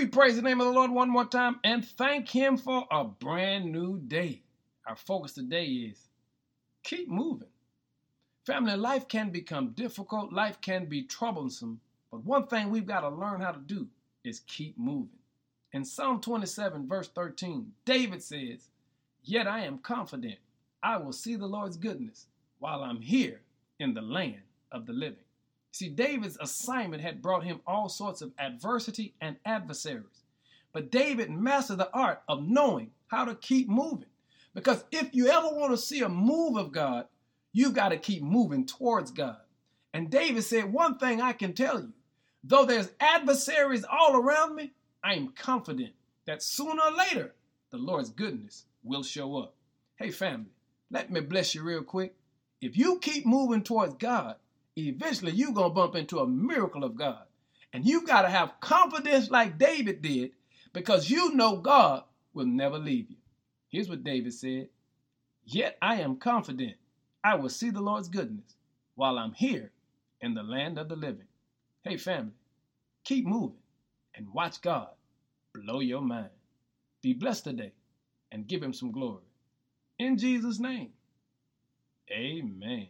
We praise the name of the Lord one more time and thank Him for a brand new day. Our focus today is keep moving. Family, life can become difficult, life can be troublesome, but one thing we've got to learn how to do is keep moving. In Psalm 27, verse 13, David says, Yet I am confident I will see the Lord's goodness while I'm here in the land of the living. See, David's assignment had brought him all sorts of adversity and adversaries. But David mastered the art of knowing how to keep moving. Because if you ever want to see a move of God, you've got to keep moving towards God. And David said, One thing I can tell you, though there's adversaries all around me, I am confident that sooner or later the Lord's goodness will show up. Hey, family, let me bless you real quick. If you keep moving towards God, eventually you're going to bump into a miracle of God. And you've got to have confidence like David did because you know God will never leave you. Here's what David said Yet I am confident I will see the Lord's goodness while I'm here in the land of the living. Hey, family, keep moving and watch God blow your mind. Be blessed today and give Him some glory. In Jesus' name, amen.